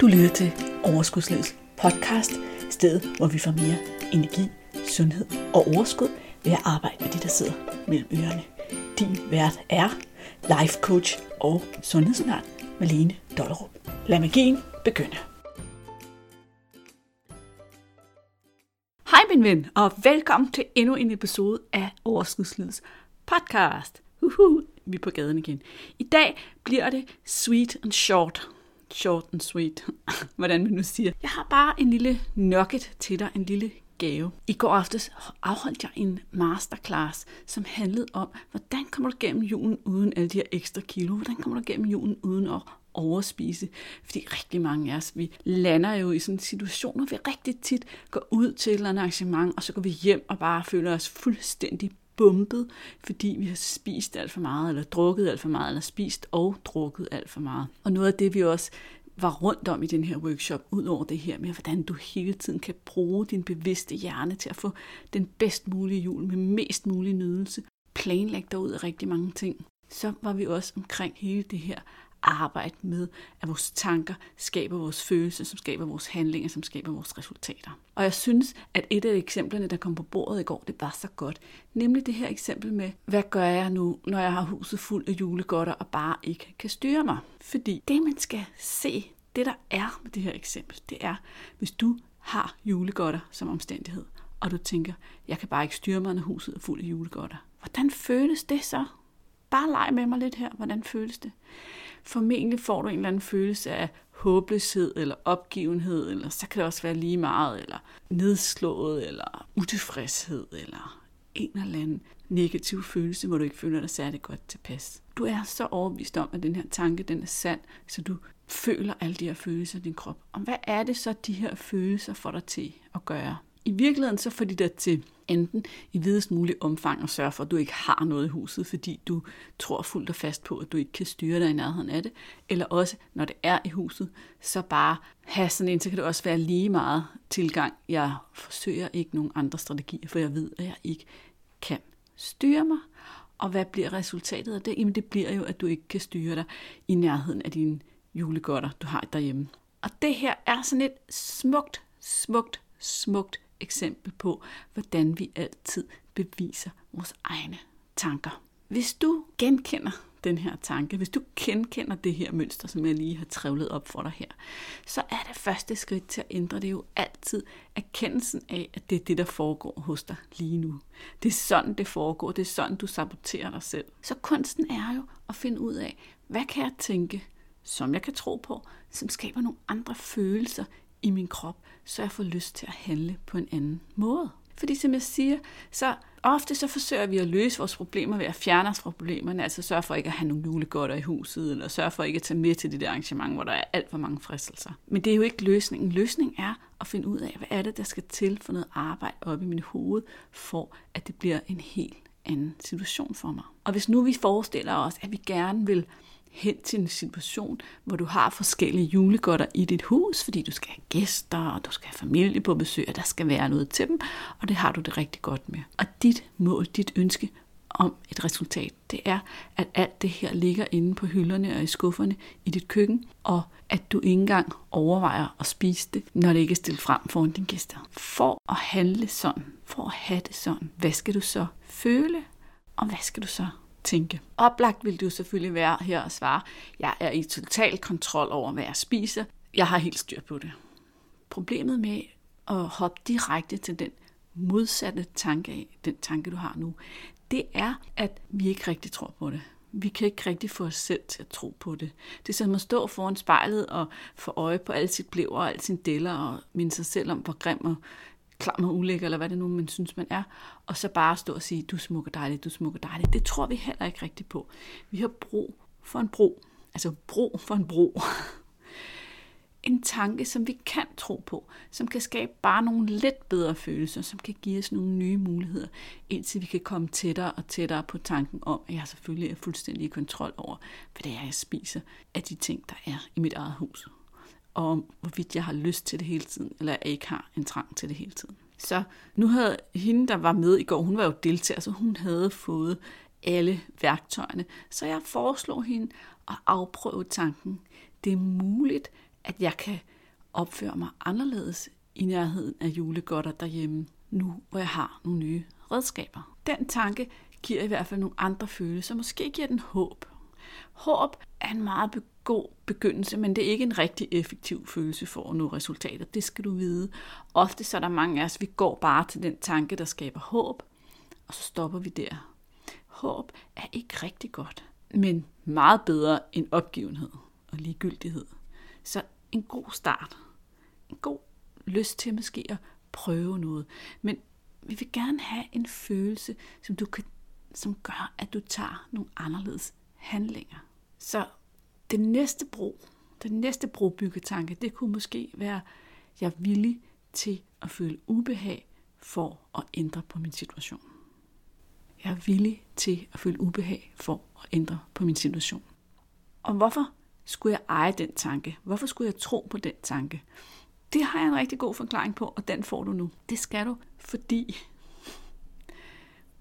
Du lytter til Overskudslivets podcast, stedet hvor vi får mere energi, sundhed og overskud ved at arbejde med de, der sidder mellem ørerne. Din vært er life coach og sundhedsundern Malene Dollerup. Lad magien begynde. Hej min ven, og velkommen til endnu en episode af Overskudslivets podcast. Uhuh, vi er på gaden igen. I dag bliver det sweet and short short and sweet, hvordan man nu siger. Jeg har bare en lille nugget til dig, en lille gave. I går aftes afholdt jeg en masterclass, som handlede om, hvordan kommer du gennem julen uden alle de her ekstra kilo? Hvordan kommer du gennem julen uden at overspise. Fordi rigtig mange af os, vi lander jo i sådan en situation, hvor vi rigtig tit går ud til et eller andet arrangement, og så går vi hjem og bare føler os fuldstændig bumpet, fordi vi har spist alt for meget, eller drukket alt for meget, eller spist og drukket alt for meget. Og noget af det, vi også var rundt om i den her workshop, ud over det her med, hvordan du hele tiden kan bruge din bevidste hjerne til at få den bedst mulige jul med mest mulig nydelse. Planlæg dig ud af rigtig mange ting. Så var vi også omkring hele det her arbejde med, at vores tanker skaber vores følelser, som skaber vores handlinger, som skaber vores resultater. Og jeg synes, at et af eksemplerne, der kom på bordet i går, det var så godt. Nemlig det her eksempel med, hvad gør jeg nu, når jeg har huset fuld af julegodter og bare ikke kan styre mig? Fordi det, man skal se, det der er med det her eksempel, det er, hvis du har julegodter som omstændighed, og du tænker, jeg kan bare ikke styre mig, når huset er fuld af julegodter. Hvordan føles det så? Bare leg med mig lidt her. Hvordan føles det? Formentlig får du en eller anden følelse af håbløshed eller opgivenhed, eller så kan det også være lige meget, eller nedslået, eller utilfredshed, eller en eller anden negativ følelse, hvor du ikke føler dig særlig godt tilpas. Du er så overbevist om, at den her tanke, den er sand, så du føler alle de her følelser i din krop. Og hvad er det så, de her følelser får dig til at gøre? I virkeligheden så får de dig til enten i videst mulig omfang at sørge for, at du ikke har noget i huset, fordi du tror fuldt og fast på, at du ikke kan styre dig i nærheden af det, eller også, når det er i huset, så bare have sådan en, så kan det også være lige meget tilgang. Jeg forsøger ikke nogen andre strategier, for jeg ved, at jeg ikke kan styre mig. Og hvad bliver resultatet af det? Jamen det bliver jo, at du ikke kan styre dig i nærheden af dine julegodter, du har derhjemme. Og det her er sådan et smukt, smukt, smukt eksempel på, hvordan vi altid beviser vores egne tanker. Hvis du genkender den her tanke, hvis du genkender det her mønster, som jeg lige har trævlet op for dig her, så er det første skridt til at ændre det jo altid erkendelsen af, at det er det, der foregår hos dig lige nu. Det er sådan, det foregår. Det er sådan, du saboterer dig selv. Så kunsten er jo at finde ud af, hvad kan jeg tænke, som jeg kan tro på, som skaber nogle andre følelser i min krop, så jeg får lyst til at handle på en anden måde. Fordi som jeg siger, så ofte så forsøger vi at løse vores problemer ved at fjerne os fra problemerne, altså sørge for ikke at have nogle julegodter i huset, eller sørge for ikke at tage med til det der arrangement, hvor der er alt for mange fristelser. Men det er jo ikke løsningen. Løsningen er at finde ud af, hvad er det, der skal til for noget arbejde op i mit hoved, for at det bliver en helt anden situation for mig. Og hvis nu vi forestiller os, at vi gerne vil hen til en situation, hvor du har forskellige julegodter i dit hus, fordi du skal have gæster, og du skal have familie på besøg, og der skal være noget til dem, og det har du det rigtig godt med. Og dit mål, dit ønske om et resultat, det er, at alt det her ligger inde på hylderne og i skufferne i dit køkken, og at du ikke engang overvejer at spise det, når det ikke er stillet frem foran dine gæster. For at handle sådan, for at have det sådan, hvad skal du så føle, og hvad skal du så tænke. Oplagt vil du selvfølgelig være her og svare, jeg er i total kontrol over, hvad jeg spiser. Jeg har helt styr på det. Problemet med at hoppe direkte til den modsatte tanke af, den tanke du har nu, det er, at vi ikke rigtig tror på det. Vi kan ikke rigtig få os selv til at tro på det. Det er som at stå foran spejlet og få øje på alle sit blæver og alle sine deller og minde sig selv om, hvor grim og klam og ulækker, eller hvad det nu man synes, man er, og så bare stå og sige, du smukker dejligt, du smukker dejligt. Det tror vi heller ikke rigtigt på. Vi har brug for en bro. Altså bro for en bro. en tanke, som vi kan tro på, som kan skabe bare nogle lidt bedre følelser, som kan give os nogle nye muligheder, indtil vi kan komme tættere og tættere på tanken om, at jeg selvfølgelig er fuldstændig i kontrol over, hvad det er, jeg spiser af de ting, der er i mit eget hus og om hvorvidt jeg har lyst til det hele tiden, eller jeg ikke har en trang til det hele tiden. Så nu havde hende, der var med i går, hun var jo deltager, så hun havde fået alle værktøjerne. Så jeg foreslår hende at afprøve tanken. Det er muligt, at jeg kan opføre mig anderledes i nærheden af julegodter derhjemme, nu hvor jeg har nogle nye redskaber. Den tanke giver i hvert fald nogle andre følelser. Måske giver den håb. Håb er en meget god begyndelse, men det er ikke en rigtig effektiv følelse for at nå resultater. Det skal du vide. Ofte så er der mange af os, vi går bare til den tanke, der skaber håb, og så stopper vi der. Håb er ikke rigtig godt, men meget bedre end opgivenhed og ligegyldighed. Så en god start. En god lyst til måske at prøve noget. Men vi vil gerne have en følelse, som, du kan, som gør, at du tager nogle anderledes handlinger. Så det næste bro, den næste brobyggetanke, det kunne måske være, jeg er villig til at føle ubehag for at ændre på min situation. Jeg er villig til at føle ubehag for at ændre på min situation. Og hvorfor skulle jeg eje den tanke? Hvorfor skulle jeg tro på den tanke? Det har jeg en rigtig god forklaring på, og den får du nu. Det skal du, fordi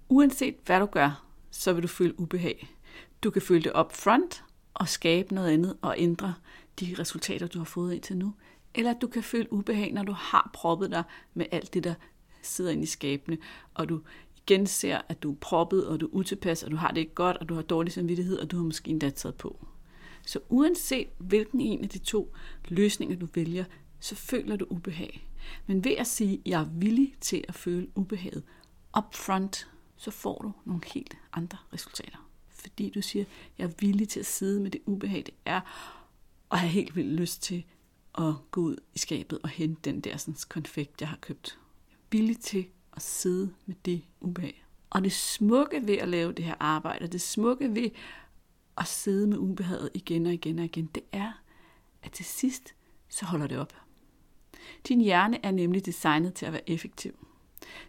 uanset hvad du gør, så vil du føle ubehag. Du kan føle det up front og skabe noget andet og ændre de resultater, du har fået indtil nu. Eller at du kan føle ubehag, når du har proppet dig med alt det, der sidder inde i skabene, og du igen ser, at du er proppet, og du er utilpas, og du har det ikke godt, og du har dårlig samvittighed, og du har måske endda taget på. Så uanset hvilken en af de to løsninger du vælger, så føler du ubehag. Men ved at sige, at jeg er villig til at føle ubehaget upfront, så får du nogle helt andre resultater. Fordi du siger, at jeg er villig til at sidde med det ubehag, det er, og have helt vildt lyst til at gå ud i skabet og hente den der sådan, konfekt, jeg har købt. Jeg er villig til at sidde med det ubehag. Og det smukke ved at lave det her arbejde, det smukke ved at sidde med ubehaget igen og igen og igen, det er, at til sidst, så holder det op. Din hjerne er nemlig designet til at være effektiv.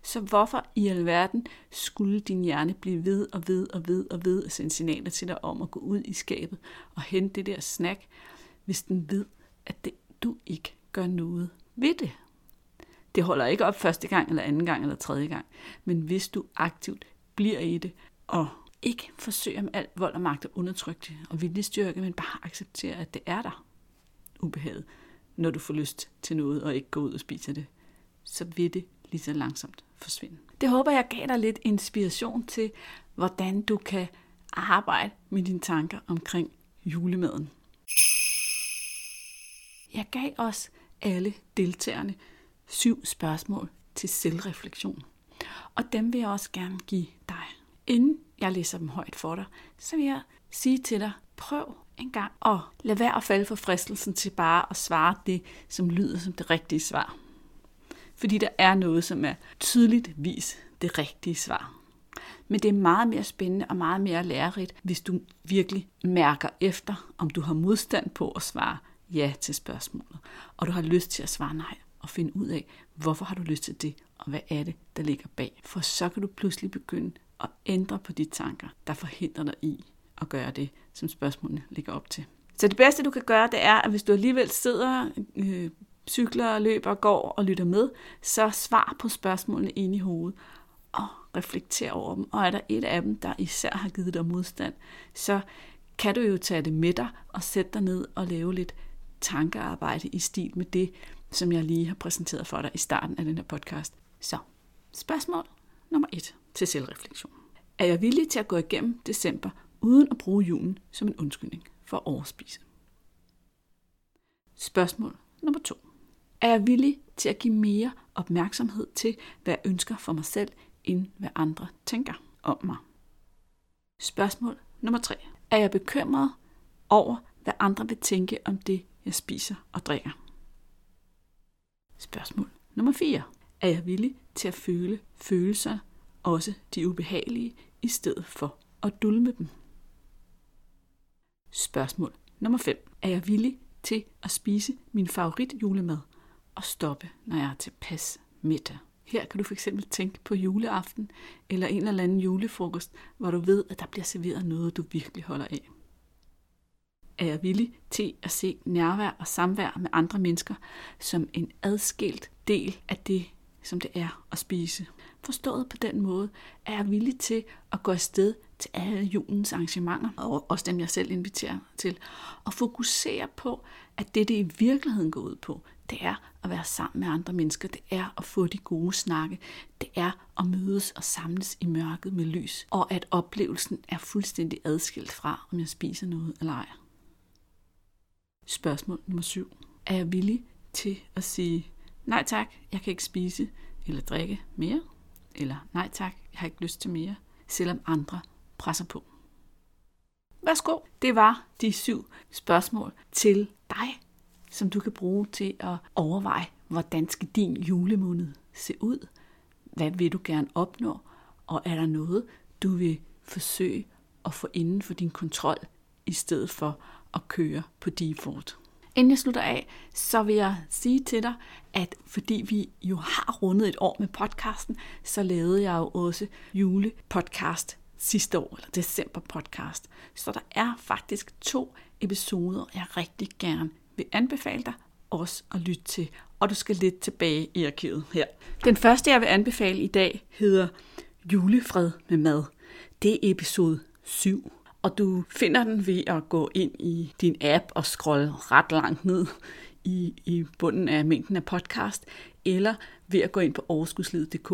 Så hvorfor i alverden skulle din hjerne blive ved og ved og ved og ved at sende signaler til dig om at gå ud i skabet og hente det der snack, hvis den ved, at det, du ikke gør noget ved det? Det holder ikke op første gang, eller anden gang, eller tredje gang. Men hvis du aktivt bliver i det, og ikke forsøger med alt vold og magt at undertrykke det, og viljestyrke, men bare acceptere, at det er der, ubehaget, når du får lyst til noget, og ikke går ud og spiser det, så vil det lige så langsomt forsvinde. Det håber jeg gav dig lidt inspiration til, hvordan du kan arbejde med dine tanker omkring julemaden. Jeg gav også alle deltagerne syv spørgsmål til selvreflektion. Og dem vil jeg også gerne give dig. Inden jeg læser dem højt for dig, så vil jeg sige til dig, prøv en gang at lade være at falde for fristelsen til bare at svare det, som lyder som det rigtige svar. Fordi der er noget, som er tydeligtvis det rigtige svar. Men det er meget mere spændende og meget mere lærerigt, hvis du virkelig mærker efter, om du har modstand på at svare ja til spørgsmålet, og du har lyst til at svare nej, og finde ud af, hvorfor har du lyst til det, og hvad er det, der ligger bag. For så kan du pludselig begynde at ændre på de tanker, der forhindrer dig i at gøre det, som spørgsmålene ligger op til. Så det bedste, du kan gøre, det er, at hvis du alligevel sidder, øh, cykler, løber, går og lytter med, så svar på spørgsmålene ind i hovedet og reflekter over dem. Og er der et af dem, der især har givet dig modstand, så kan du jo tage det med dig og sætte dig ned og lave lidt tankearbejde i stil med det, som jeg lige har præsenteret for dig i starten af den her podcast. Så, spørgsmål nummer et til selvreflektion. Er jeg villig til at gå igennem december uden at bruge julen som en undskyldning for at overspise? Spørgsmål nummer to. Er jeg villig til at give mere opmærksomhed til, hvad jeg ønsker for mig selv, end hvad andre tænker om mig? Spørgsmål nummer 3. Er jeg bekymret over, hvad andre vil tænke om det, jeg spiser og drikker? Spørgsmål nummer 4. Er jeg villig til at føle følelser, også de ubehagelige, i stedet for at dulme dem? Spørgsmål nummer 5. Er jeg villig til at spise min favorit julemad og stoppe, når jeg er tilpas middag? Her kan du fx tænke på juleaften eller en eller anden julefrokost, hvor du ved, at der bliver serveret noget, du virkelig holder af er jeg villig til at se nærvær og samvær med andre mennesker som en adskilt del af det, som det er at spise. Forstået på den måde, er jeg villig til at gå afsted til alle julens arrangementer, og også dem jeg selv inviterer til, og fokusere på, at det, det i virkeligheden går ud på, det er at være sammen med andre mennesker, det er at få de gode snakke, det er at mødes og samles i mørket med lys, og at oplevelsen er fuldstændig adskilt fra, om jeg spiser noget eller ej. Spørgsmål nummer syv. Er jeg villig til at sige, nej tak, jeg kan ikke spise eller drikke mere? Eller nej tak, jeg har ikke lyst til mere, selvom andre presser på. Værsgo. Det var de syv spørgsmål til dig, som du kan bruge til at overveje, hvordan skal din julemåned se ud? Hvad vil du gerne opnå? Og er der noget, du vil forsøge at få inden for din kontrol, i stedet for at køre på default? Inden jeg slutter af, så vil jeg sige til dig, at fordi vi jo har rundet et år med podcasten, så lavede jeg jo også julepodcast sidste år, eller december podcast. Så der er faktisk to episoder, jeg rigtig gerne vil anbefale dig også at lytte til. Og du skal lidt tilbage i arkivet her. Den første, jeg vil anbefale i dag, hedder Julefred med mad. Det er episode 7. Og du finder den ved at gå ind i din app og scrolle ret langt ned i, i bunden af mængden af podcast, eller ved at gå ind på overskudslivet.dk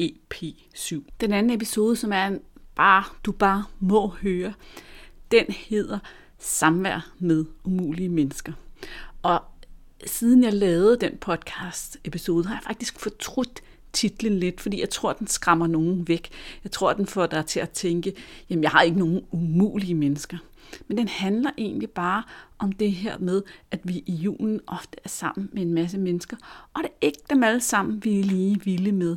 EP7. Den anden episode, som er en bare, du bare må høre, den hedder Samvær med umulige mennesker. Og siden jeg lavede den podcast episode, har jeg faktisk fortrudt titlen lidt, fordi jeg tror, den skræmmer nogen væk. Jeg tror, den får dig til at tænke, jamen jeg har ikke nogen umulige mennesker. Men den handler egentlig bare om det her med, at vi i julen ofte er sammen med en masse mennesker, og det er ikke dem alle sammen, vi er lige vilde med.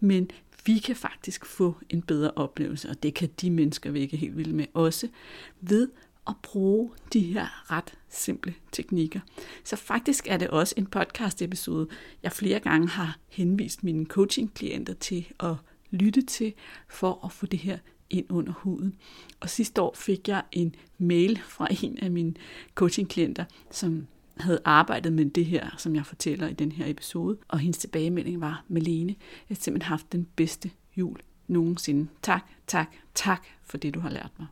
Men vi kan faktisk få en bedre oplevelse, og det kan de mennesker, vi ikke er helt vilde med også, ved at bruge de her ret simple teknikker. Så faktisk er det også en podcast episode, jeg flere gange har henvist mine coaching-klienter til at lytte til, for at få det her ind under huden. Og sidste år fik jeg en mail fra en af mine coaching-klienter, som havde arbejdet med det her, som jeg fortæller i den her episode. Og hendes tilbagemelding var, Malene, jeg har simpelthen haft den bedste jul nogensinde. Tak, tak, tak for det, du har lært mig.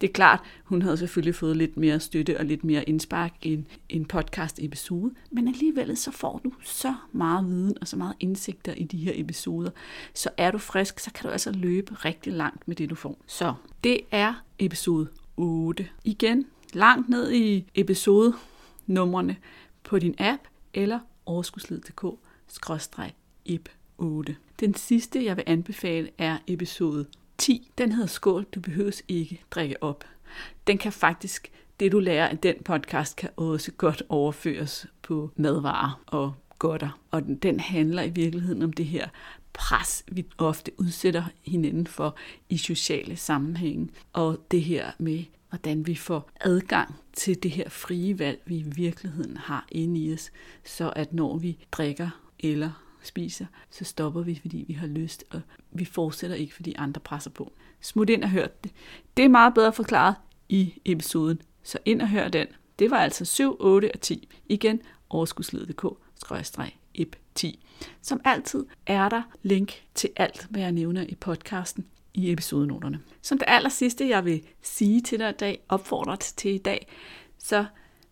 Det er klart, hun havde selvfølgelig fået lidt mere støtte og lidt mere indspark end en podcast episode, men alligevel så får du så meget viden og så meget indsigter i de her episoder. Så er du frisk, så kan du altså løbe rigtig langt med det, du får. Så det er episode 8. Igen, langt ned i episode numrene på din app eller overskudslid.dk-ep 8. Den sidste, jeg vil anbefale, er episode 10. Den hedder Skål, du behøves ikke drikke op. Den kan faktisk, det du lærer af den podcast, kan også godt overføres på madvarer og godter. Og den den handler i virkeligheden om det her pres, vi ofte udsætter hinanden for i sociale sammenhænge. Og det her med, hvordan vi får adgang til det her frie valg, vi i virkeligheden har inde i os, så at når vi drikker eller spiser, så stopper vi, fordi vi har lyst, og vi fortsætter ikke, fordi andre presser på. Smut ind og hør det. Det er meget bedre forklaret i episoden, så ind og hør den. Det var altså 7, 8 og 10. Igen, overskudsled.dk-ep 10. Som altid er der link til alt, hvad jeg nævner i podcasten i episodenoterne. Som det aller sidste, jeg vil sige til dig i dag, opfordre til i dag, så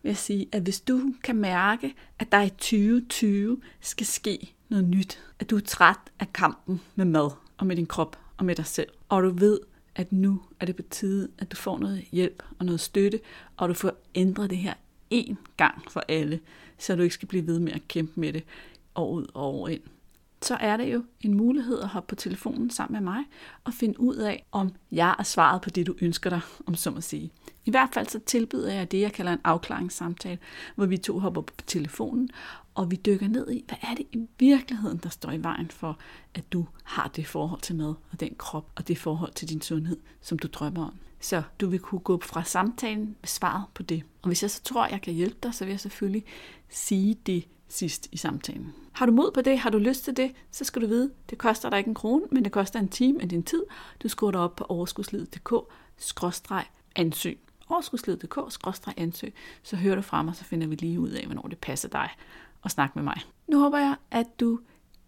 vil jeg sige, at hvis du kan mærke, at der i 2020 skal ske noget nyt, at du er træt af kampen med mad og med din krop og med dig selv, og du ved, at nu er det på tide, at du får noget hjælp og noget støtte, og du får ændret det her en gang for alle, så du ikke skal blive ved med at kæmpe med det år ud og år ind. Så er det jo en mulighed at hoppe på telefonen sammen med mig og finde ud af, om jeg er svaret på det, du ønsker dig, om så at sige. I hvert fald så tilbyder jeg det, jeg kalder en afklaringssamtale, hvor vi to hopper på telefonen, og vi dykker ned i, hvad er det i virkeligheden, der står i vejen for, at du har det forhold til mad og den krop og det forhold til din sundhed, som du drømmer om. Så du vil kunne gå fra samtalen med svaret på det. Og hvis jeg så tror, jeg kan hjælpe dig, så vil jeg selvfølgelig sige det sidst i samtalen. Har du mod på det, har du lyst til det, så skal du vide, det koster dig ikke en krone, men det koster en time af din tid. Du skriver dig op på overskudslivet.dk-ansøg. Overskudslivet.dk-ansøg, så hører du fra mig, så finder vi lige ud af, hvornår det passer dig og snakke med mig. Nu håber jeg, at du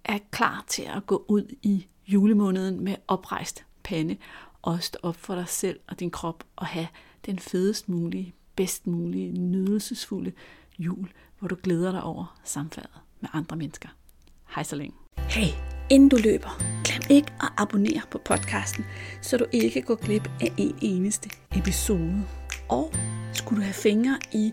er klar til at gå ud i julemåneden med oprejst pande og stå op for dig selv og din krop og have den fedest mulige, bedst mulige, nydelsesfulde jul, hvor du glæder dig over samværet med andre mennesker. Hej så længe. Hey, inden du løber, glem ikke at abonnere på podcasten, så du ikke går glip af en eneste episode. Og skulle du have fingre i